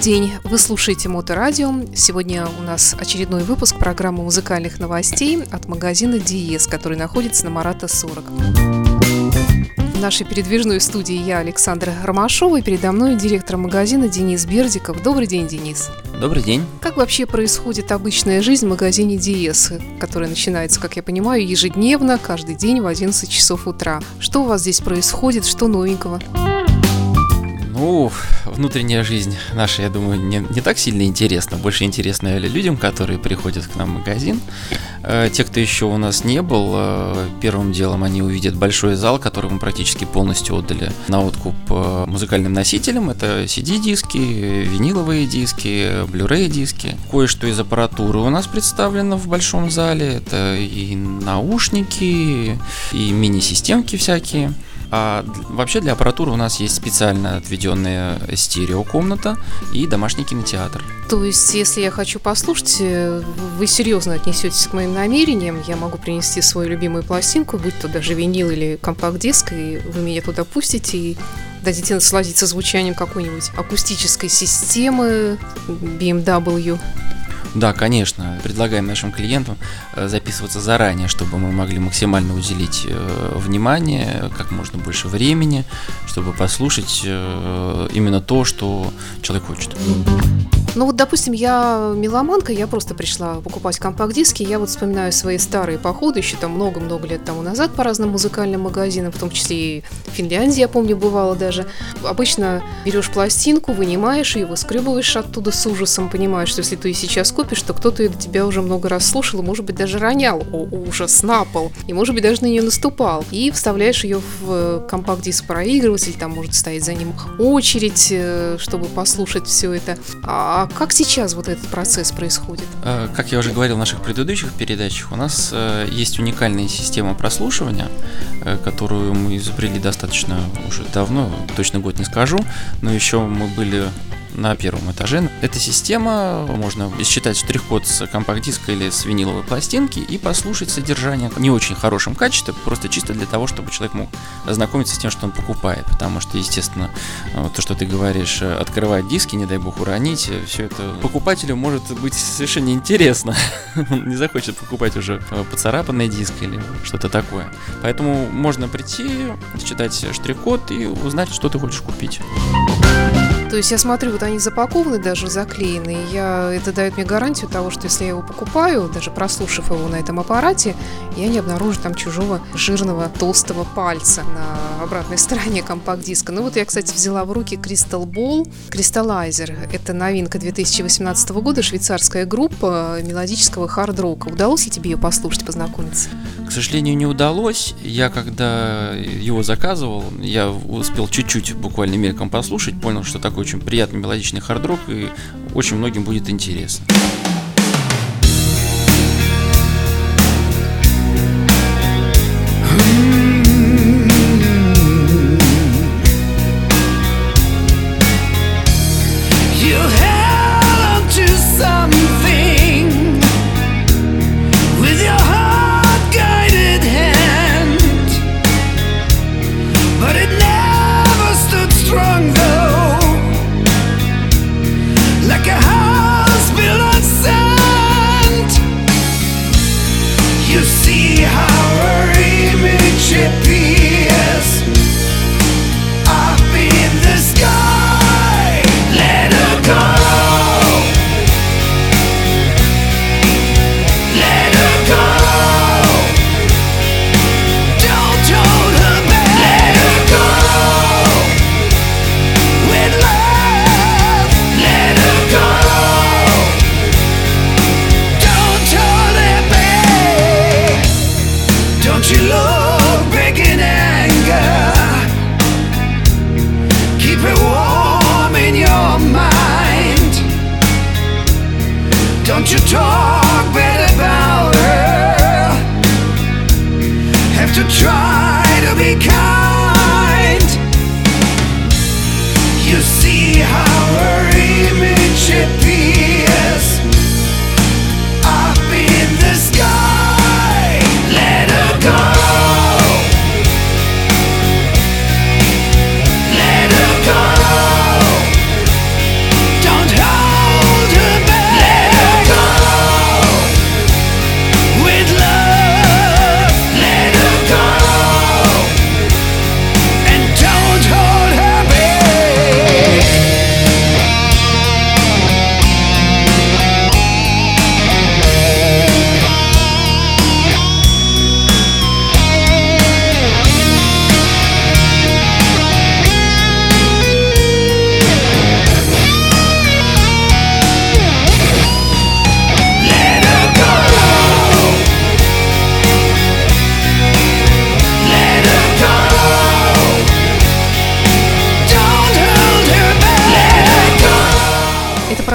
день! Вы слушаете Моторадио. Сегодня у нас очередной выпуск программы музыкальных новостей от магазина Диес, который находится на Марата 40. В нашей передвижной студии я, Александра Ромашова, и передо мной директор магазина Денис Бердиков. Добрый день, Денис. Добрый день. Как вообще происходит обычная жизнь в магазине Диес, которая начинается, как я понимаю, ежедневно, каждый день в 11 часов утра? Что у вас здесь происходит, что новенького? Ну, внутренняя жизнь наша, я думаю, не, не так сильно интересна. Больше интересна людям, которые приходят к нам в магазин. Э, те, кто еще у нас не был, э, первым делом они увидят большой зал, который мы практически полностью отдали на откуп э, музыкальным носителям. Это CD-диски, виниловые диски, Blu-ray диски. Кое-что из аппаратуры у нас представлено в большом зале. Это и наушники, и мини-системки всякие. А вообще для аппаратуры у нас есть специально отведенная стереокомната и домашний кинотеатр. То есть, если я хочу послушать, э, вы серьезно отнесетесь к моим намерениям, я могу принести свою любимую пластинку, будь то даже винил или компакт-диск, и вы меня туда пустите и дадите насладиться звучанием какой-нибудь акустической системы BMW. Да, конечно. Предлагаем нашим клиентам э, записываться заранее, чтобы мы могли максимально уделить э, внимание, как можно больше времени, чтобы послушать э, именно то, что человек хочет. Ну вот, допустим, я меломанка, я просто пришла покупать компакт-диски, я вот вспоминаю свои старые походы, еще там много-много лет тому назад по разным музыкальным магазинам, в том числе и в Финляндии, я помню, бывало даже. Обычно берешь пластинку, вынимаешь ее, выскребываешь оттуда с ужасом, понимаешь, что если ты сейчас купишь, то кто-то до тебя уже много раз слушал, может быть, даже ронял о, ужас на пол, и, может быть, даже на нее наступал. И вставляешь ее в компакт-диск проигрыватель, там может стоять за ним очередь, э, чтобы послушать все это. А а как сейчас вот этот процесс происходит? Э, как я уже говорил в наших предыдущих передачах, у нас э, есть уникальная система прослушивания, э, которую мы изобрели достаточно уже давно, точно год не скажу, но еще мы были на первом этаже. Эта система, можно считать штрих-код с компакт-диска или с виниловой пластинки и послушать содержание в не очень хорошем качестве, просто чисто для того, чтобы человек мог ознакомиться с тем, что он покупает. Потому что, естественно, то, что ты говоришь, открывать диски, не дай бог уронить, все это покупателю может быть совершенно неинтересно. Он не захочет покупать уже поцарапанный диск или что-то такое. Поэтому можно прийти, читать штрих-код и узнать, что ты хочешь купить. То есть я смотрю, вот они запакованы, даже заклеены. И я, это дает мне гарантию того, что если я его покупаю, даже прослушав его на этом аппарате, я не обнаружу там чужого жирного толстого пальца на обратной стороне компакт-диска. Ну вот я, кстати, взяла в руки Crystal Ball Crystallizer. Это новинка 2018 года, швейцарская группа мелодического хард-рока. Удалось ли тебе ее послушать, познакомиться? К сожалению, не удалось. Я когда его заказывал, я успел чуть-чуть буквально мельком послушать, понял, что такой очень приятный мелодичный хард-рок и очень многим будет интересно. like a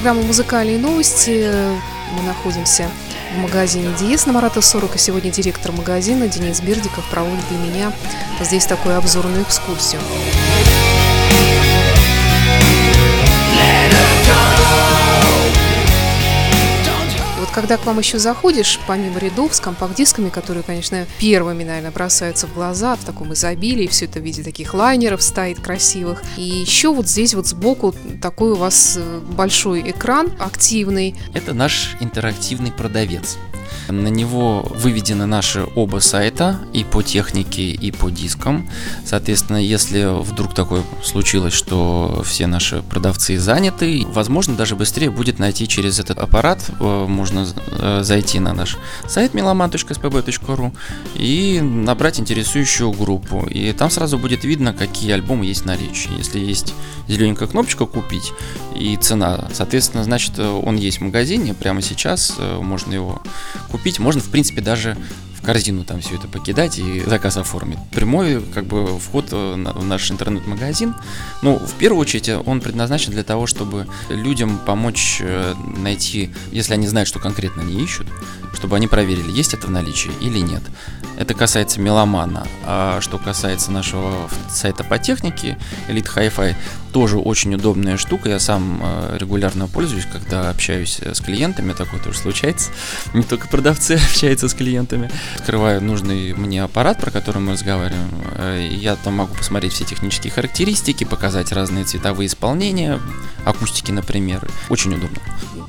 программа «Музыкальные новости». Мы находимся в магазине Диес на Марата 40, и сегодня директор магазина Денис Бердиков проводит для меня здесь такую обзорную экскурсию. Когда к вам еще заходишь, помимо рядов с компакт-дисками, которые, конечно, первыми, наверное, бросаются в глаза в таком изобилии, все это в виде таких лайнеров стоит красивых. И еще вот здесь вот сбоку такой у вас э, большой экран активный. Это наш интерактивный продавец. На него выведены наши оба сайта и по технике, и по дискам. Соответственно, если вдруг такое случилось, что все наши продавцы заняты, возможно, даже быстрее будет найти через этот аппарат. Э, можно э, зайти на наш сайт meloman.spb.ru и набрать интересующую группу. И там сразу будет видно, какие альбомы есть в наличии. Если есть зелененькая кнопочка «Купить» и цена, соответственно, значит, он есть в магазине прямо сейчас, э, можно его купить, можно, в принципе, даже корзину там все это покидать и заказ оформить. Прямой как бы вход э, в наш интернет-магазин. Ну, в первую очередь, он предназначен для того, чтобы людям помочь э, найти, если они знают, что конкретно они ищут, чтобы они проверили, есть это в наличии или нет. Это касается меломана. А что касается нашего сайта по технике, Elite Hi-Fi, тоже очень удобная штука. Я сам э, регулярно пользуюсь, когда общаюсь э, с клиентами, такое тоже случается. Не только продавцы общаются с клиентами. Открываю нужный мне аппарат, про который мы разговариваем. Э, я там могу посмотреть все технические характеристики, показать разные цветовые исполнения, акустики, например. Очень удобно.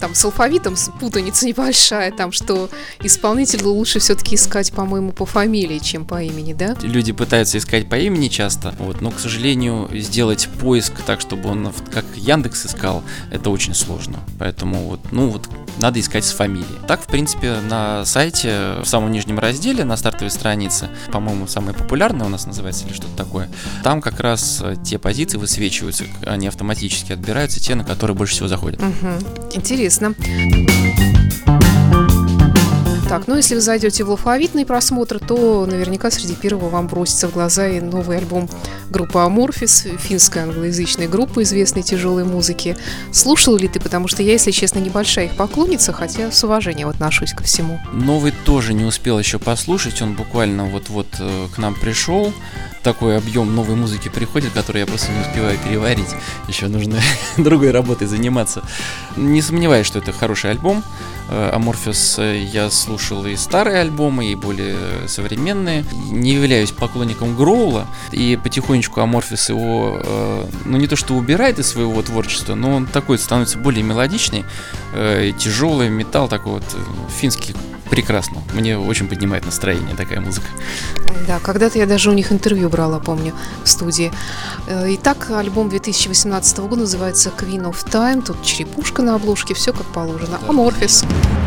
Там с алфавитом путаница небольшая, там что исполнителю лучше все-таки искать, по-моему, по фамилии, чем по имени, да? Люди пытаются искать по имени часто, вот, но, к сожалению, сделать поиск так, чтобы он как Яндекс искал, это очень сложно. Поэтому вот, ну вот, надо искать с фамилией. Так, в принципе, на сайте, в самом нижнем разделе, на стартовой странице, по-моему, самое популярное у нас называется или что-то такое, там как раз э, те позиции высвечиваются, они автоматически отбираются, те, на которые больше всего заходят. Угу. Интересно. Так, ну если вы зайдете в алфавитный просмотр, то наверняка среди первого вам бросится в глаза и новый альбом группы Аморфис, финской англоязычной группы известной тяжелой музыки. Слушал ли ты, потому что я, если честно, небольшая их поклонница, хотя с уважением отношусь ко всему. Новый тоже не успел еще послушать, он буквально вот-вот э, к нам пришел такой объем новой музыки приходит, который я просто не успеваю переварить. Еще нужно другой работой заниматься. Не сомневаюсь, что это хороший альбом. Аморфис э, я слушал и старые альбомы, и более современные. Не являюсь поклонником Гроула, и потихонечку Аморфис его, э, ну не то что убирает из своего творчества, но он такой становится более мелодичный, э, тяжелый металл, такой вот финский прекрасно. Мне очень поднимает настроение такая музыка. Да, когда-то я даже у них интервью брала, помню, в студии. Э, итак, альбом 2018 года называется Queen of Time. Тут черепушка на обложке, все как положено. Да. Аморфис. seduce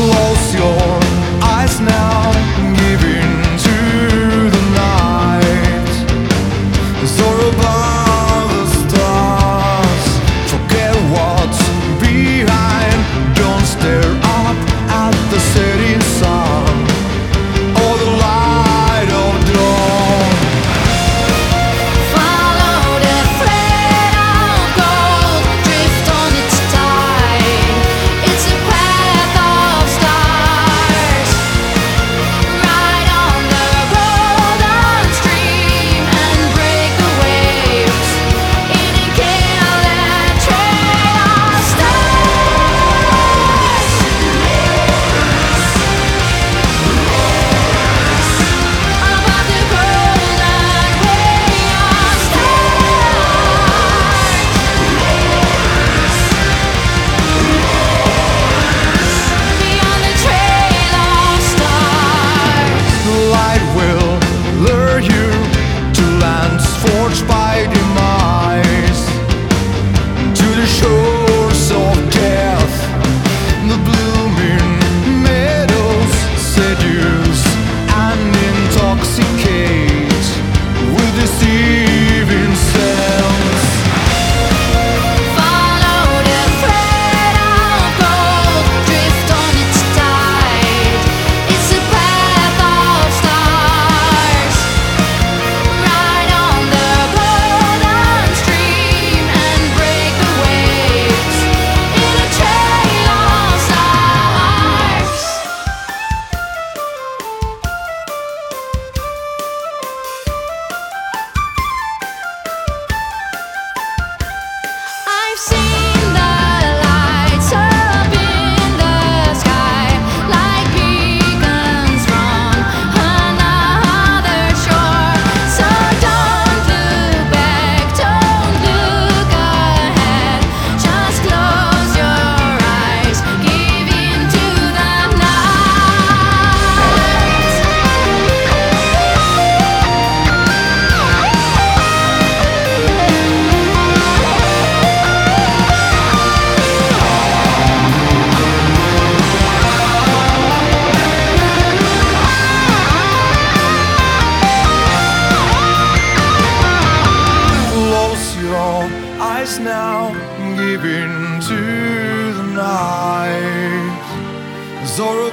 pouco ou said you eyes now, give in to the night. Soar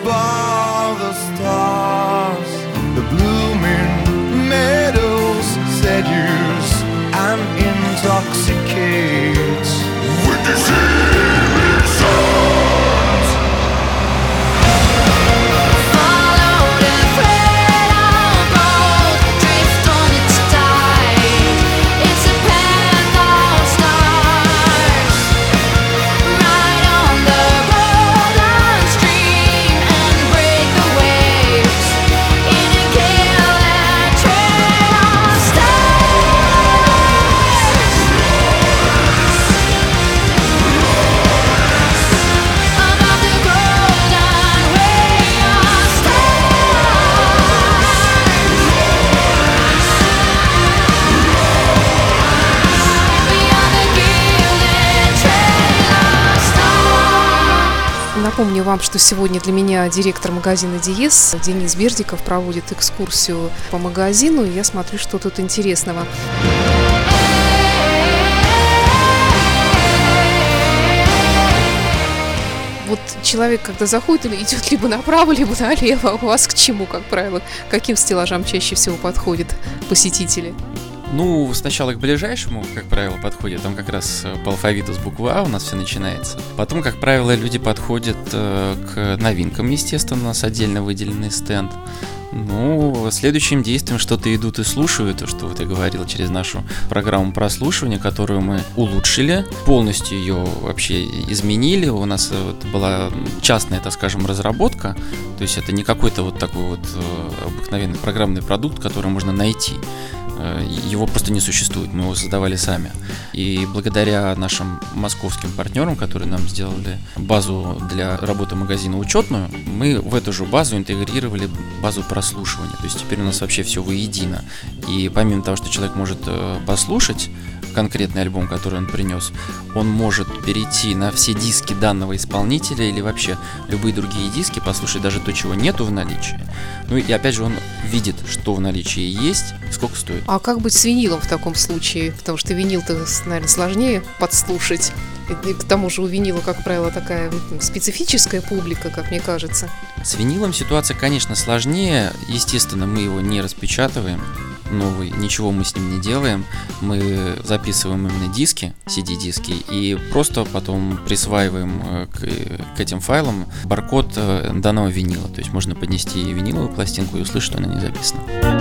вам, что сегодня для меня директор магазина Диес Денис Бердиков проводит экскурсию по магазину, и я смотрю, что тут интересного. Вот человек, когда заходит, или идет либо направо, либо налево, а у вас к чему, как правило, каким стеллажам чаще всего подходят посетители? Ну, сначала к ближайшему, как правило, подходят. Там как раз э, по алфавиту с буквы А у нас все начинается. Потом, как правило, люди подходят э, к новинкам, естественно, у нас отдельно выделенный стенд. Ну, следующим действием что-то идут и слушают, то, что вот я говорил, через нашу программу прослушивания, которую мы улучшили, полностью ее вообще изменили. У нас э, вот была частная, так скажем, разработка, то есть это не какой-то вот такой вот обыкновенный программный продукт, который можно найти. Его просто не существует, мы его создавали сами. И благодаря нашим московским партнерам, которые нам сделали базу для работы магазина учетную, мы в эту же базу интегрировали базу прослушивания. То есть теперь у нас вообще все воедино. И помимо того, что человек может э, послушать конкретный альбом, который он принес, он может перейти на все диски данного исполнителя или вообще любые другие диски, послушать даже то, чего нету в наличии. Ну и опять же он видит, что в наличии есть, сколько стоит. А как быть с винилом в таком случае? Потому что винил-то, наверное, сложнее подслушать. И к тому же у винила, как правило, такая специфическая публика, как мне кажется. С винилом ситуация, конечно, сложнее. Естественно, мы его не распечатываем новый, ничего мы с ним не делаем. Мы записываем именно диски, CD-диски, и просто потом присваиваем э, к, к этим файлам баркод э, данного винила. То есть можно поднести виниловую пластинку и услышать, что на ней записано.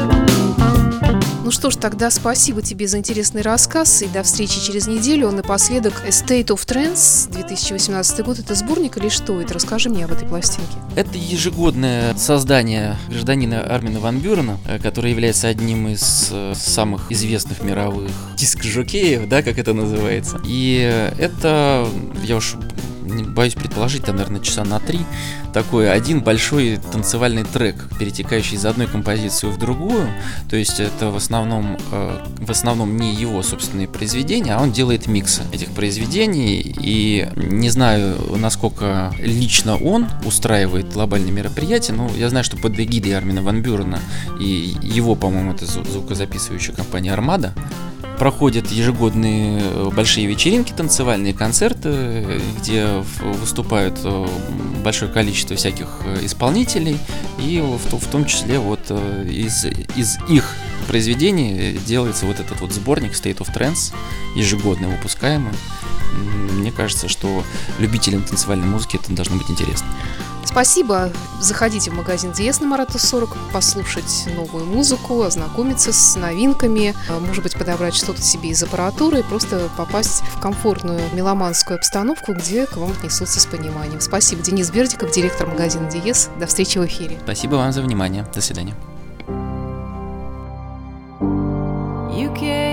Ну что ж, тогда спасибо тебе за интересный рассказ и до встречи через неделю. Напоследок State of Trance 2018 год. Это сборник или что это? Расскажи мне об этой пластинке. Это ежегодное создание гражданина Армина Ван Бюрена, э, который является одним из э, самых известных мировых диск-жокеев, да, как это называется. И это, я уж боюсь предположить, там, наверное, часа на три, такой один большой танцевальный трек, перетекающий из одной композиции в другую. То есть это в основном, э, в основном не его собственные произведения, а он делает миксы этих произведений. И не знаю, насколько лично он устраивает глобальные мероприятия, но я знаю, что под эгидой Армина Ван Бюрена и его, по-моему, это зву- звукозаписывающая компания Армада, проходят ежегодные э, большие вечеринки, танцевальные концерты, э, где выступают э, большое количество всяких э, исполнителей, и в, в том числе вот э, из, из их произведений делается вот этот вот сборник State of Trance, ежегодно выпускаемый. Мне кажется, что любителям танцевальной музыки это должно быть интересно. Спасибо. Заходите в магазин Диес на Марата 40, послушать новую музыку, ознакомиться с новинками, а, может быть, подобрать что-то себе из аппаратуры и просто попасть в комфортную меломанскую обстановку, где к вам отнесутся с пониманием. Спасибо. Денис Бердиков, директор магазина Диес. До встречи в эфире. Спасибо вам за внимание. До свидания. You came